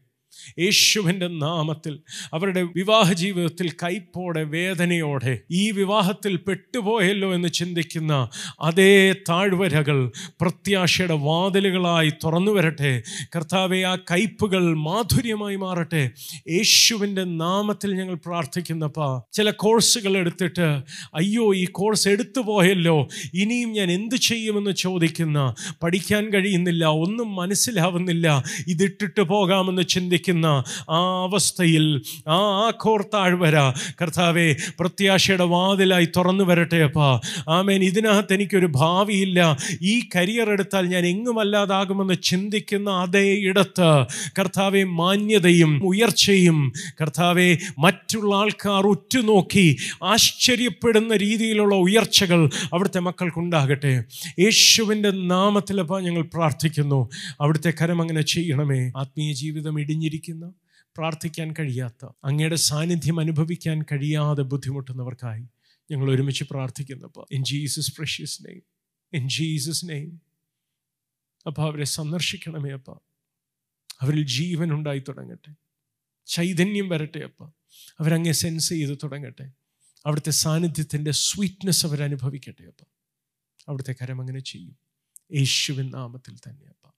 A: യേശുവിന്റെ നാമത്തിൽ അവരുടെ വിവാഹ ജീവിതത്തിൽ കൈപ്പോടെ വേദനയോടെ ഈ വിവാഹത്തിൽ പെട്ടുപോയല്ലോ എന്ന് ചിന്തിക്കുന്ന അതേ താഴ്വരകൾ പ്രത്യാശയുടെ വാതിലുകളായി തുറന്നു വരട്ടെ. കർത്താവെ ആ കയ്പുകൾ മാധുര്യമായി മാറട്ടെ. യേശുവിന്റെ നാമത്തിൽ ഞങ്ങൾ പ്രാർത്ഥിക്കുന്നപ്പാ ചില കോഴ്സുകൾ എടുത്തിട്ട് അയ്യോ ഈ കോഴ്സ് എടുത്തു പോയല്ലോ ഇനിയും ഞാൻ എന്ത് ചെയ്യുമെന്ന് ചോദിക്കുന്ന പഠിക്കാൻ കഴിയുന്നില്ല ഒന്നും മനസ്സിലാവുന്നില്ല ഇതിട്ടിട്ട് പോകാമെന്ന് ചിന്തിക്കുന്ന ആ അവസ്ഥയിൽ ആ ആഘോർ താഴ്വര കർത്താവെ പ്രത്യാശയുടെ വാതിലായി തുറന്നു വരട്ടെ അപ്പാ. ആമേൻ. ഇതിനകത്ത് എനിക്കൊരു ഭാവിയില്ല. ഈ കരിയർ എടുത്താൽ ഞാൻ എങ്ങുമല്ലാതാകുമെന്ന് ചിന്തിക്കുന്ന അതേ ഇടത്ത് കർത്താവെ മാന്യതയും ഉയർച്ചയും കർത്താവെ മറ്റുള്ള ആൾക്കാർ ഉറ്റുനോക്കി ആശ്ചര്യപ്പെടുന്ന രീതിയിലുള്ള ഉയർച്ചകൾ അവിടുത്തെ മക്കൾക്കുണ്ടാകട്ടെ. യേശുവിന്റെ നാമത്തിലപ്പോൾ ഞങ്ങൾ പ്രാർത്ഥിക്കുന്നു. അവിടുത്തെ കരം അങ്ങനെ ചെയ്യണമേ. ആത്മീയ ജീവിതം ഇടിഞ്ഞിരിക്കുന്ന പ്രാർത്ഥിക്കാൻ കഴിയാത്ത അങ്ങയുടെ സാന്നിധ്യം അനുഭവിക്കാൻ കഴിയാതെ ബുദ്ധിമുട്ടുന്നവർക്കായി ഞങ്ങൾ ഒരുമിച്ച് പ്രാർത്ഥിക്കുന്നപ്പോൾ in Jesus precious name in Jesus name അപ്പോൾ അവരെ സന്ദർശിക്കണമേ അപ്പ. അവരിൽ ജീവൻ ഉണ്ടായി തുടങ്ങട്ടെ. ചൈതന്യം വരട്ടെ അപ്പ. അവരങ്ങെ സെൻസ് ചെയ്ത് തുടങ്ങട്ടെ. അവിടുത്തെ സാന്നിധ്യത്തിന്റെ സ്വീറ്റ്നെസ് അവരനുഭവിക്കട്ടെ അപ്പ. അവിടുത്തെ കരം അങ്ങനെ ചെയ്യും. യേശുവിൻ നാമത്തിൽ തന്നെ അപ്പ.